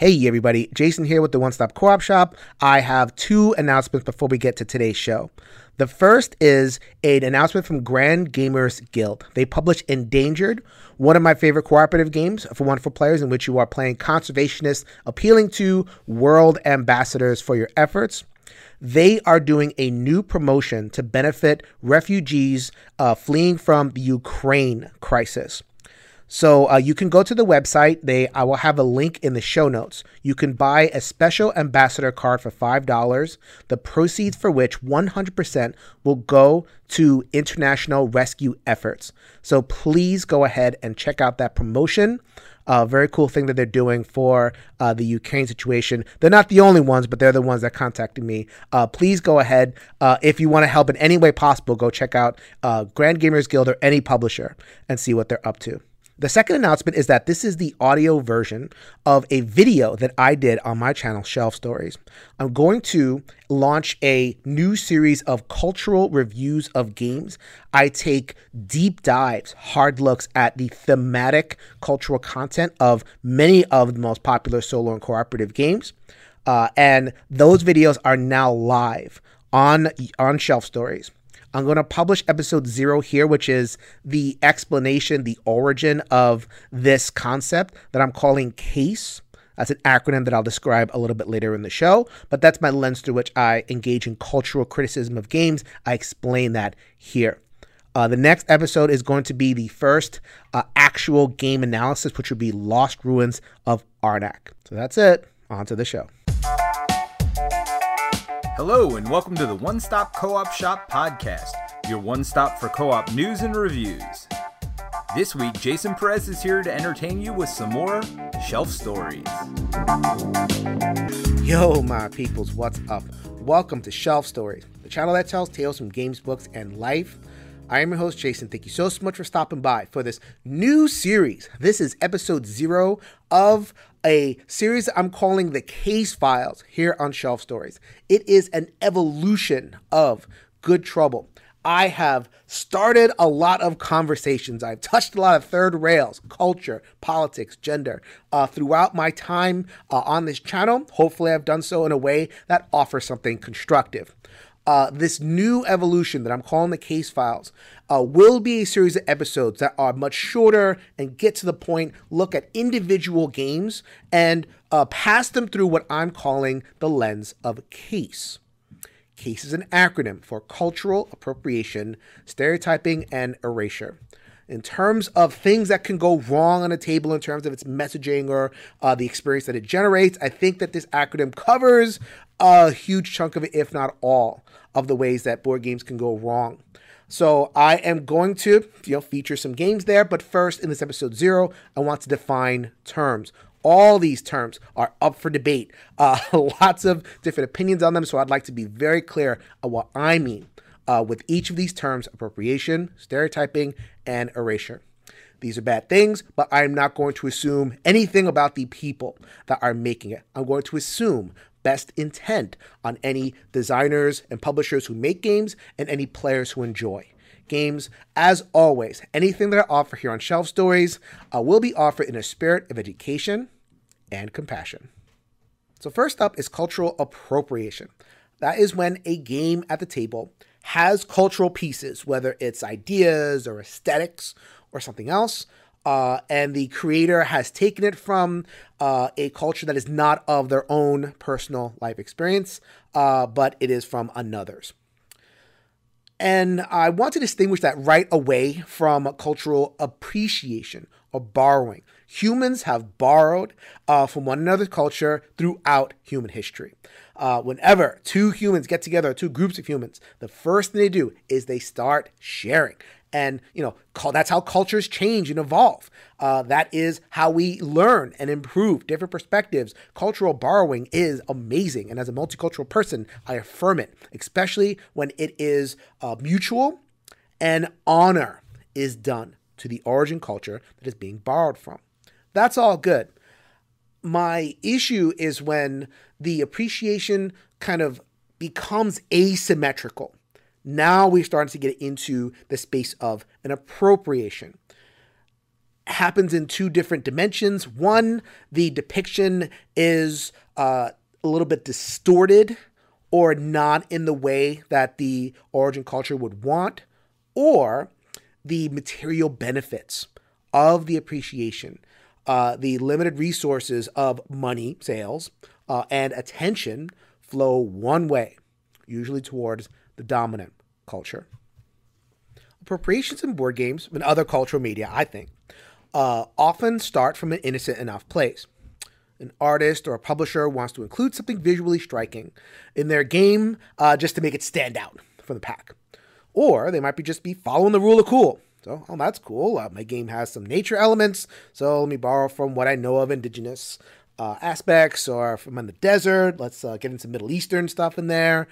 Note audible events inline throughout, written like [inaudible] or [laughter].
Hey, everybody, Jason here with the One Stop Co op Shop. I have two announcements before we get to today's show. The first is an announcement from Grand Gamers Guild. They publish Endangered, one of my favorite cooperative games for wonderful players, in which you are playing conservationists, appealing to world ambassadors for your efforts they are doing a new promotion to benefit refugees uh, fleeing from the Ukraine crisis. So uh, you can go to the website. They I will have a link in the show notes. You can buy a special ambassador card for five dollars. The proceeds for which 100% will go to international rescue efforts. So please go ahead and check out that promotion. Uh, very cool thing that they're doing for uh, the Ukraine situation. They're not the only ones, but they're the ones that contacted me. Uh, please go ahead. Uh, if you want to help in any way possible, go check out uh, Grand Gamers Guild or any publisher and see what they're up to. The second announcement is that this is the audio version of a video that I did on my channel, Shelf Stories. I'm going to launch a new series of cultural reviews of games. I take deep dives, hard looks at the thematic cultural content of many of the most popular solo and cooperative games. Uh, and those videos are now live on on Shelf Stories. I'm going to publish episode zero here, which is the explanation, the origin of this concept that I'm calling CASE. That's an acronym that I'll describe a little bit later in the show, but that's my lens through which I engage in cultural criticism of games. I explain that here. Uh, the next episode is going to be the first uh, actual game analysis, which would be Lost Ruins of Arnak. So that's it. On to the show. Hello, and welcome to the One Stop Co op Shop podcast, your one stop for co op news and reviews. This week, Jason Perez is here to entertain you with some more shelf stories. Yo, my peoples, what's up? Welcome to Shelf Stories, the channel that tells tales from games, books, and life. I am your host, Jason. Thank you so, so much for stopping by for this new series. This is episode zero of a series I'm calling the Case Files here on Shelf Stories. It is an evolution of Good Trouble. I have started a lot of conversations. I've touched a lot of third rails, culture, politics, gender uh, throughout my time uh, on this channel. Hopefully, I've done so in a way that offers something constructive. Uh, this new evolution that I'm calling the case files uh, will be a series of episodes that are much shorter and get to the point, look at individual games, and uh, pass them through what I'm calling the lens of case. CASE is an acronym for cultural appropriation, stereotyping, and erasure. In terms of things that can go wrong on a table in terms of its messaging or uh, the experience that it generates, I think that this acronym covers a huge chunk of it, if not all, of the ways that board games can go wrong. So I am going to, you know, feature some games there. But first, in this episode zero, I want to define terms. All these terms are up for debate. Uh, [laughs] lots of different opinions on them. So I'd like to be very clear on what I mean uh, with each of these terms: appropriation, stereotyping, and erasure. These are bad things, but I'm not going to assume anything about the people that are making it. I'm going to assume best intent on any designers and publishers who make games and any players who enjoy games. As always, anything that I offer here on Shelf Stories uh, will be offered in a spirit of education and compassion. So, first up is cultural appropriation. That is when a game at the table has cultural pieces, whether it's ideas or aesthetics or something else, uh, and the creator has taken it from uh, a culture that is not of their own personal life experience, uh, but it is from another's. And I want to distinguish that right away from cultural appreciation or borrowing. Humans have borrowed uh, from one another's culture throughout human history. Uh, whenever two humans get together, two groups of humans, the first thing they do is they start sharing and you know that's how cultures change and evolve. Uh, that is how we learn and improve different perspectives. Cultural borrowing is amazing and as a multicultural person i affirm it especially when it is uh, mutual and honor is done to the origin culture that is being borrowed from. That's all good. My issue is when the appreciation kind of becomes asymmetrical now we're starting to get into the space of an appropriation. It happens in two different dimensions. One, the depiction is uh, a little bit distorted or not in the way that the origin culture would want, or the material benefits of the appreciation, uh, the limited resources of money, sales, uh, and attention flow one way, usually towards the dominant culture. Appropriations in board games and other cultural media, I think, uh, often start from an innocent enough place. An artist or a publisher wants to include something visually striking in their game uh, just to make it stand out from the pack. Or they might be just be following the rule of cool. So, oh, that's cool. Uh, my game has some nature elements, so let me borrow from what I know of indigenous uh, aspects, or from in the desert. Let's uh, get into Middle Eastern stuff in there.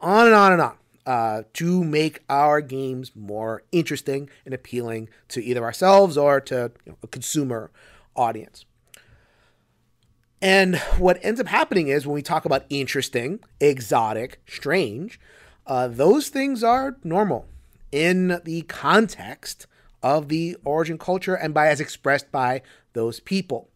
On and on and on. Uh, to make our games more interesting and appealing to either ourselves or to you know, a consumer audience. And what ends up happening is when we talk about interesting, exotic, strange, uh, those things are normal in the context of the origin culture and by as expressed by those people.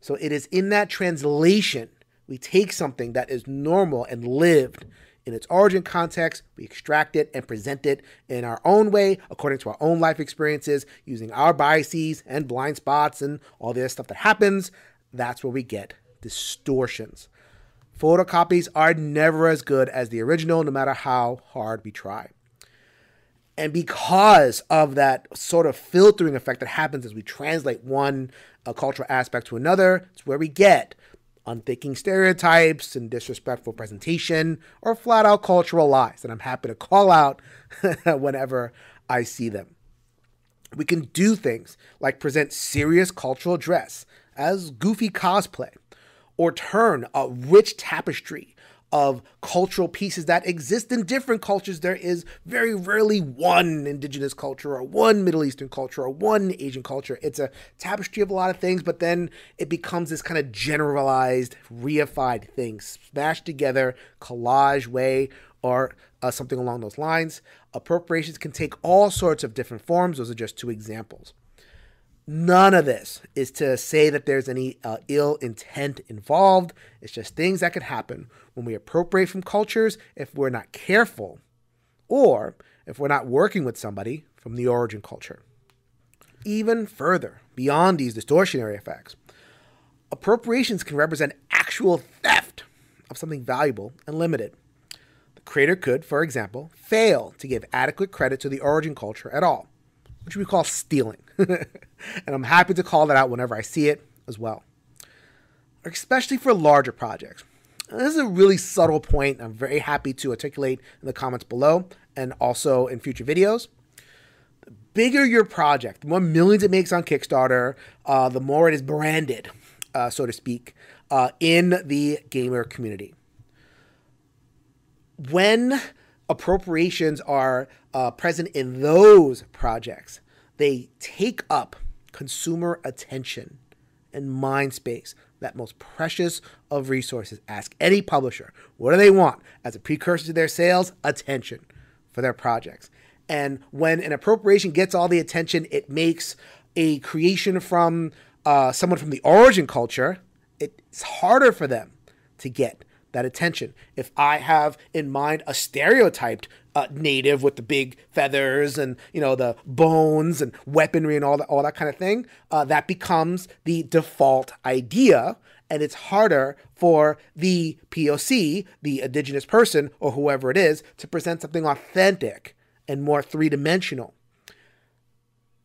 So it is in that translation we take something that is normal and lived in its origin context, we extract it and present it in our own way, according to our own life experiences, using our biases and blind spots and all the other stuff that happens. That's where we get distortions. Photocopies are never as good as the original, no matter how hard we try. And because of that sort of filtering effect that happens as we translate one cultural aspect to another, it's where we get unthinking stereotypes and disrespectful presentation, or flat out cultural lies that I'm happy to call out [laughs] whenever I see them. We can do things like present serious cultural dress as goofy cosplay, or turn a rich tapestry of cultural pieces that exist in different cultures. There is very rarely one indigenous culture or one Middle Eastern culture or one Asian culture. It's a tapestry of a lot of things, but then it becomes this kind of generalized, reified thing, smashed together, collage way, or uh, something along those lines. Appropriations can take all sorts of different forms. Those are just two examples. None of this is to say that there's any uh, ill intent involved. It's just things that could happen when we appropriate from cultures if we're not careful or if we're not working with somebody from the origin culture. Even further, beyond these distortionary effects, appropriations can represent actual theft of something valuable and limited. The creator could, for example, fail to give adequate credit to the origin culture at all which we call stealing. [laughs] and I'm happy to call that out whenever I see it as well, especially for larger projects. And this is a really subtle point I'm very happy to articulate in the comments below and also in future videos. The bigger your project, the more millions it makes on Kickstarter, uh, the more it is branded, uh, so to speak, uh, in the gamer community. When appropriations are uh, present in those projects, they take up consumer attention and mind space, that most precious of resources. Ask any publisher, what do they want as a precursor to their sales? Attention for their projects. And when an appropriation gets all the attention, it makes a creation from uh, someone from the origin culture, it's harder for them to get that attention. If I have in mind a stereotyped uh, native with the big feathers and you know the bones and weaponry and all that all that kind of thing, uh, that becomes the default idea, and it's harder for the POC, the indigenous person or whoever it is, to present something authentic and more three dimensional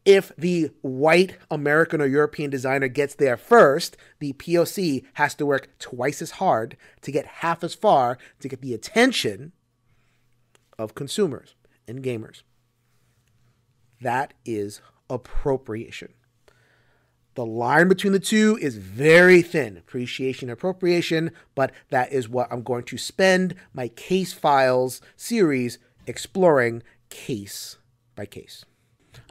if the white American or European designer gets there first, the POC has to work twice as hard to get half as far to get the attention of consumers and gamers. That is appropriation. The line between the two is very thin appreciation appropriation, but that is what I'm going to spend my case files series exploring case by case.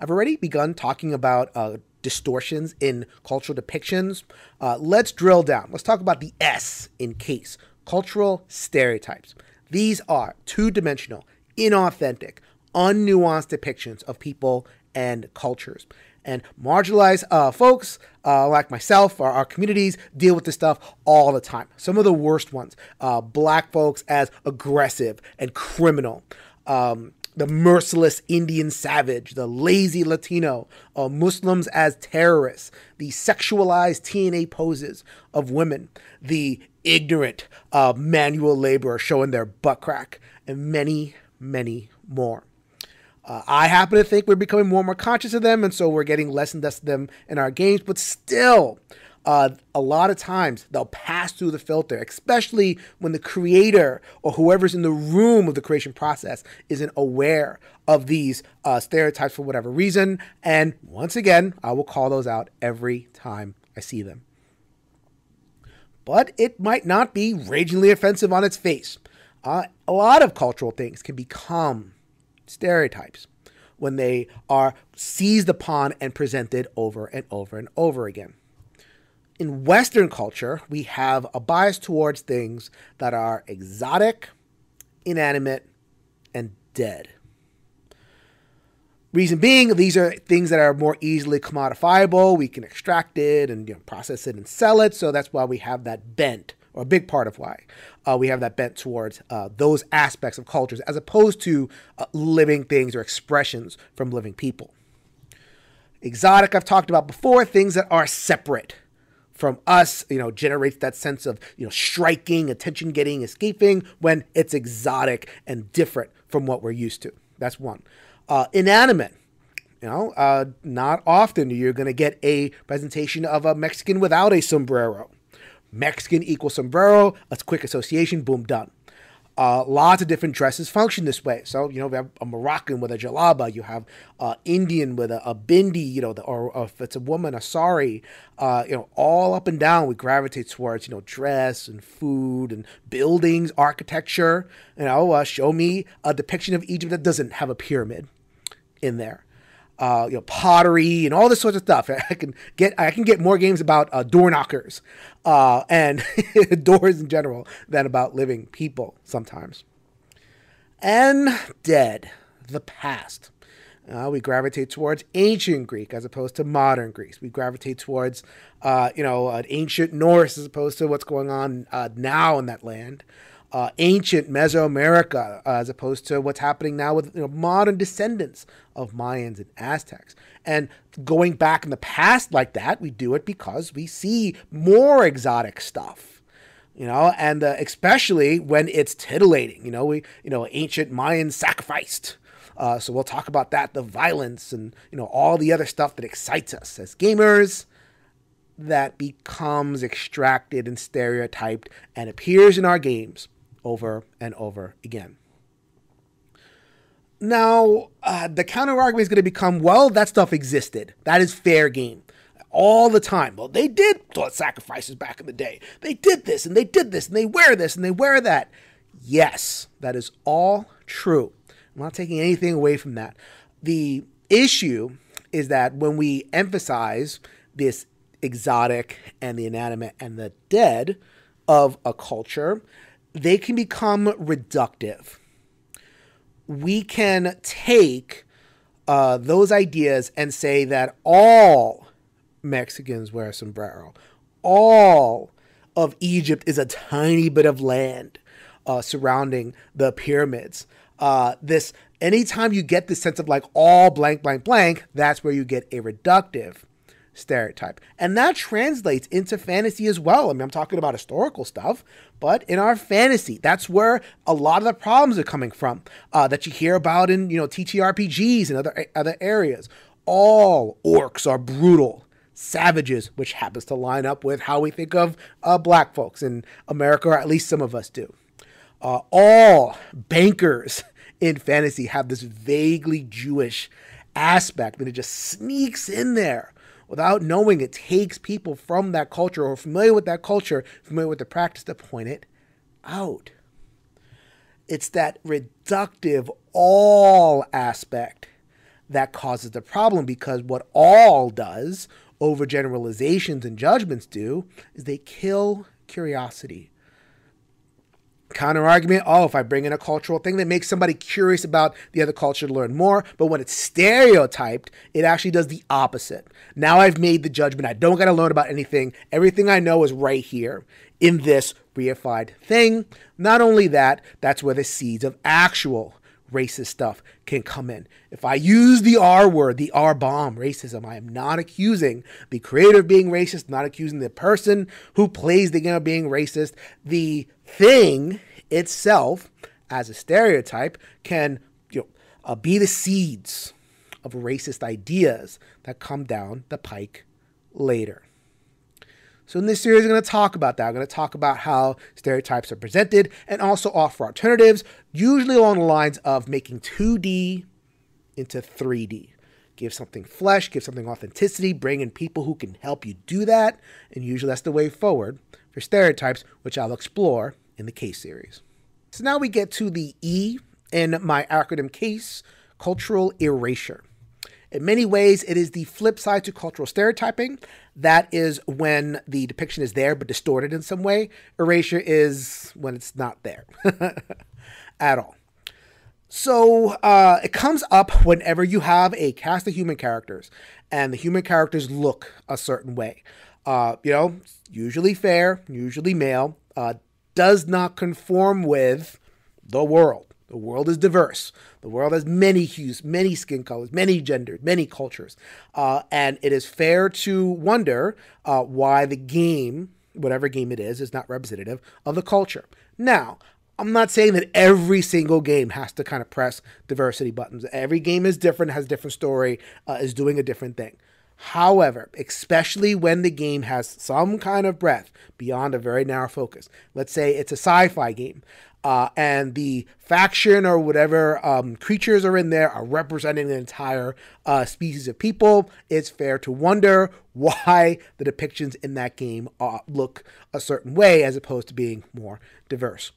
I've already begun talking about uh, distortions in cultural depictions. Uh, let's drill down. Let's talk about the S in case cultural stereotypes. These are two dimensional, inauthentic, unnuanced depictions of people and cultures. And marginalized uh, folks uh, like myself or our communities deal with this stuff all the time. Some of the worst ones uh, black folks as aggressive and criminal. Um, the merciless Indian savage, the lazy Latino, uh, Muslims as terrorists, the sexualized TNA poses of women, the ignorant uh, manual laborer showing their butt crack, and many, many more. Uh, I happen to think we're becoming more and more conscious of them, and so we're getting less and less of them in our games. But still, uh, a lot of times they'll pass through the filter, especially when the creator or whoever's in the room of the creation process isn't aware of these uh, stereotypes for whatever reason. And once again, I will call those out every time I see them. But it might not be ragingly offensive on its face. Uh, a lot of cultural things can become stereotypes when they are seized upon and presented over and over and over again. In Western culture, we have a bias towards things that are exotic, inanimate, and dead. Reason being, these are things that are more easily commodifiable. We can extract it and you know, process it and sell it. So that's why we have that bent or a big part of why uh, we have that bent towards uh, those aspects of cultures as opposed to uh, living things or expressions from living people. Exotic, I've talked about before, things that are separate from us, you know, generates that sense of, you know, striking, attention getting, escaping when it's exotic and different from what we're used to. That's one. Uh, inanimate, you know, uh, not often you're going to get a presentation of a Mexican without a sombrero. Mexican equals sombrero, a quick association, boom, done. Uh, lots of different dresses function this way. So, you know, we have a Moroccan with a jalaba, you have uh, Indian with a, a bindi, you know, the, or, or, if it's a woman, a sari, uh, you know, all up and down we gravitate towards, you know, dress and food and buildings, architecture. You know, uh, show me a depiction of Egypt that doesn't have a pyramid in there uh, you know, pottery and all this sort of stuff. [laughs] I can get I can get more games about uh, door knockers uh, and [laughs] doors in general than about living people sometimes. And dead, the past. Uh, we gravitate towards ancient Greek as opposed to modern Greece. We gravitate towards, uh, you know, ancient Norse as opposed to what's going on uh, now in that land uh, ancient Mesoamerica uh, as opposed to what's happening now with you know, modern descendants of Mayans and Aztecs. And going back in the past like that, we do it because we see more exotic stuff. You know, and uh, especially when it's titillating. You know, we, you know, ancient Mayans sacrificed. Uh, so we'll talk about that, the violence and you know all the other stuff that excites us as gamers that becomes extracted and stereotyped and appears in our games over and over again. Now, uh, the counter argument is going to become well, that stuff existed. That is fair game. All the time. Well, they did blood sacrifices back in the day. They did this and they did this and they wear this and they wear that. Yes, that is all true. I'm not taking anything away from that. The issue is that when we emphasize this exotic and the inanimate and the dead of a culture, they can become reductive. We can take uh, those ideas and say that all Mexicans wear a sombrero, all of Egypt is a tiny bit of land uh, surrounding the pyramids. Uh, this anytime you get this sense of like all blank blank blank, that's where you get a reductive stereotype. And that translates into fantasy as well. I mean, I'm talking about historical stuff, but in our fantasy, that's where a lot of the problems are coming from uh, that you hear about in, you know, TTRPGs and other, other areas. All orcs are brutal savages, which happens to line up with how we think of uh, black folks in America, or at least some of us do. Uh, all bankers [laughs] in fantasy have this vaguely Jewish aspect, and it just sneaks in there without knowing it takes people from that culture or familiar with that culture, familiar with the practice to point it out. It's that reductive all aspect that causes the problem because what all does, overgeneralizations and judgments do, is they kill curiosity. Counter argument, oh, if I bring in a cultural thing that makes somebody curious about the other culture to learn more, but when it's stereotyped, it actually does the opposite. Now I've made the judgment. I don't got to learn about anything. Everything I know is right here in this reified thing. Not only that, that's where the seeds of actual racist stuff can come in. If I use the R word, the R bomb, racism, I am not accusing the creator of being racist, not accusing the person who plays the game of being racist. The thing itself, as a stereotype, can you know, uh, be the seeds of racist ideas that come down the pike later. So in this series, I'm going to talk about that. I'm going to talk about how stereotypes are presented and also offer alternatives, usually along the lines of making 2D into 3D. Give something flesh, give something authenticity, bring in people who can help you do that, and usually that's the way forward for stereotypes, which I'll explore in the case series. So now we get to the E in my acronym case, cultural erasure. In many ways, it is the flip side to cultural stereotyping. That is when the depiction is there but distorted in some way. Erasure is when it's not there [laughs] at all. So uh, it comes up whenever you have a cast of human characters and the human characters look a certain way. Uh, you know, usually fair, usually male, uh, does not conform with the world. The world is diverse. The world has many hues, many skin colors, many genders, many cultures. Uh, and it is fair to wonder uh, why the game, whatever game it is, is not representative of the culture. Now, I'm not saying that every single game has to kind of press diversity buttons. Every game is different, has a different story, uh, is doing a different thing. However, especially when the game has some kind of breadth beyond a very narrow focus, let's say it's a sci fi game, uh, and the faction or whatever um, creatures are in there are representing an entire uh, species of people, it's fair to wonder [laughs] why the depictions in that game uh, look a certain way as opposed to being more diverse.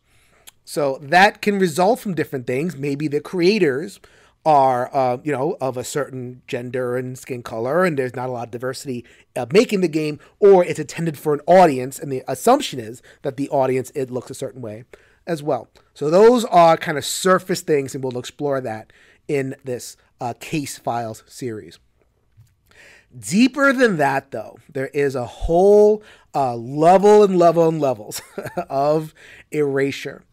So that can result from different things. Maybe the creators are, uh, you know, of a certain gender and skin color, and there's not a lot of diversity uh, making the game, or it's intended for an audience, and the assumption is that the audience it looks a certain way as well. So those are kind of surface things, and we'll explore that in this uh, case files series. Deeper than that, though, there is a whole uh, level and level and levels [laughs] of erasure,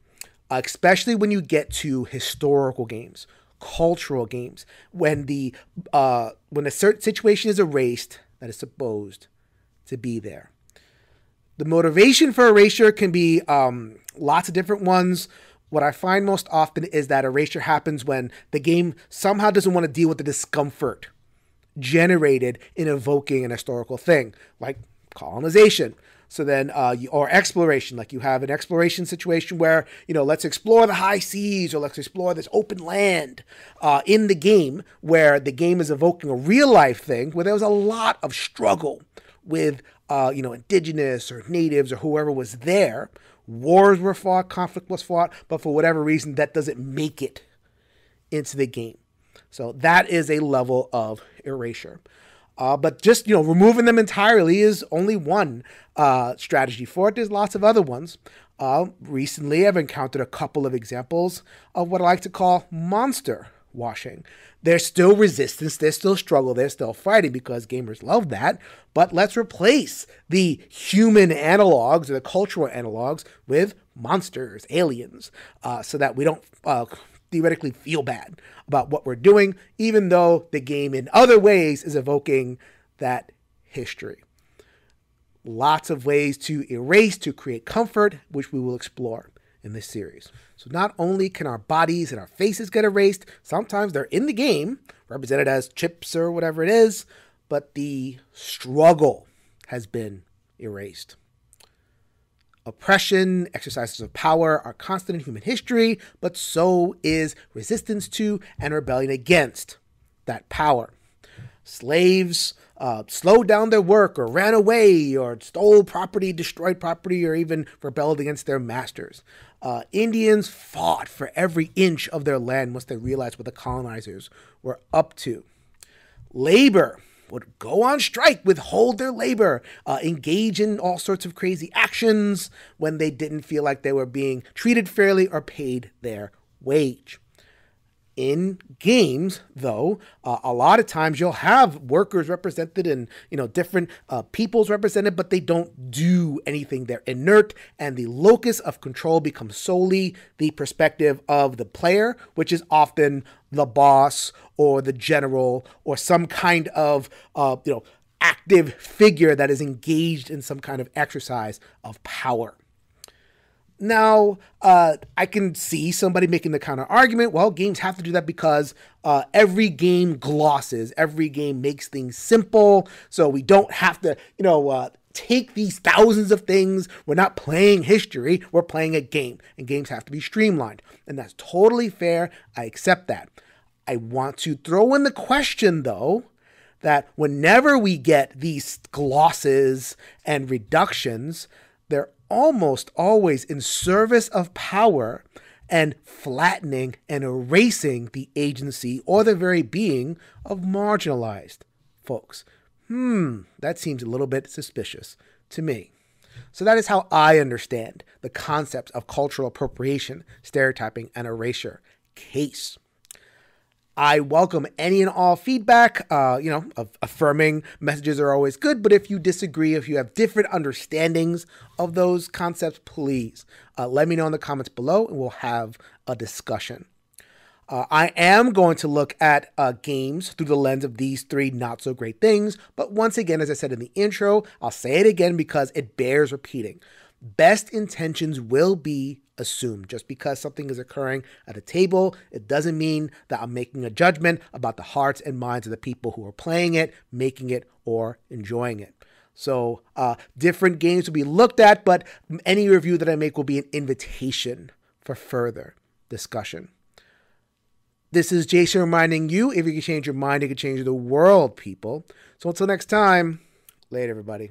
especially when you get to historical games, cultural games, when the uh, when a certain situation is erased that is supposed to be there. The motivation for erasure can be um, lots of different ones. What I find most often is that erasure happens when the game somehow doesn't want to deal with the discomfort generated in evoking an historical thing, like colonization. So then, uh, or exploration, like you have an exploration situation where, you know, let's explore the high seas or let's explore this open land uh, in the game where the game is evoking a real life thing where there was a lot of struggle with, uh, you know, indigenous or natives or whoever was there Wars were fought, conflict was fought, but for whatever reason, that doesn't make it into the game. So that is a level of erasure. Uh, but just you know, removing them entirely is only one uh, strategy for it. There's lots of other ones. Uh, recently, I've encountered a couple of examples of what I like to call monster washing. There's still resistance, there's still struggle, there's still fighting because gamers love that. But let's replace the human analogs or the cultural analogs with monsters, aliens, uh, so that we don't uh, theoretically feel bad about what we're doing, even though the game in other ways is evoking that history. Lots of ways to erase, to create comfort, which we will explore in this series. So not only can our bodies and our faces get erased, sometimes they're in the game, represented as chips or whatever it is, but the struggle has been erased. Oppression, exercises of power are constant in human history, but so is resistance to and rebellion against that power. Slaves uh, slowed down their work or ran away or stole property, destroyed property, or even rebelled against their masters. Uh, Indians fought for every inch of their land once they realized what the colonizers were up to. Labor would go on strike, withhold their labor, uh, engage in all sorts of crazy actions when they didn't feel like they were being treated fairly or paid their wage in games though uh, a lot of times you'll have workers represented and you know different uh, peoples represented but they don't do anything. They're inert and the locus of control becomes solely the perspective of the player which is often the boss or the general or some kind of uh, you know active figure that is engaged in some kind of exercise of power now, uh, I can see somebody making the counter argument. Well, games have to do that because uh, every game glosses, every game makes things simple. So we don't have to, you know, uh, take these thousands of things. We're not playing history, we're playing a game, and games have to be streamlined. And that's totally fair. I accept that. I want to throw in the question, though, that whenever we get these glosses and reductions, they're almost always in service of power and flattening and erasing the agency or the very being of marginalized folks. Hmm, that seems a little bit suspicious to me. So, that is how I understand the concepts of cultural appropriation, stereotyping, and erasure case. I welcome any and all feedback. Uh, you know, affirming messages are always good, but if you disagree, if you have different understandings of those concepts, please uh, let me know in the comments below and we'll have a discussion. Uh, I am going to look at uh, games through the lens of these three not so great things, but once again, as I said in the intro, I'll say it again because it bears repeating. Best intentions will be assumed. Just because something is occurring at a table, it doesn't mean that I'm making a judgment about the hearts and minds of the people who are playing it, making it, or enjoying it. So, uh, different games will be looked at, but any review that I make will be an invitation for further discussion. This is Jason reminding you if you can change your mind, you can change the world, people. So, until next time, later, everybody.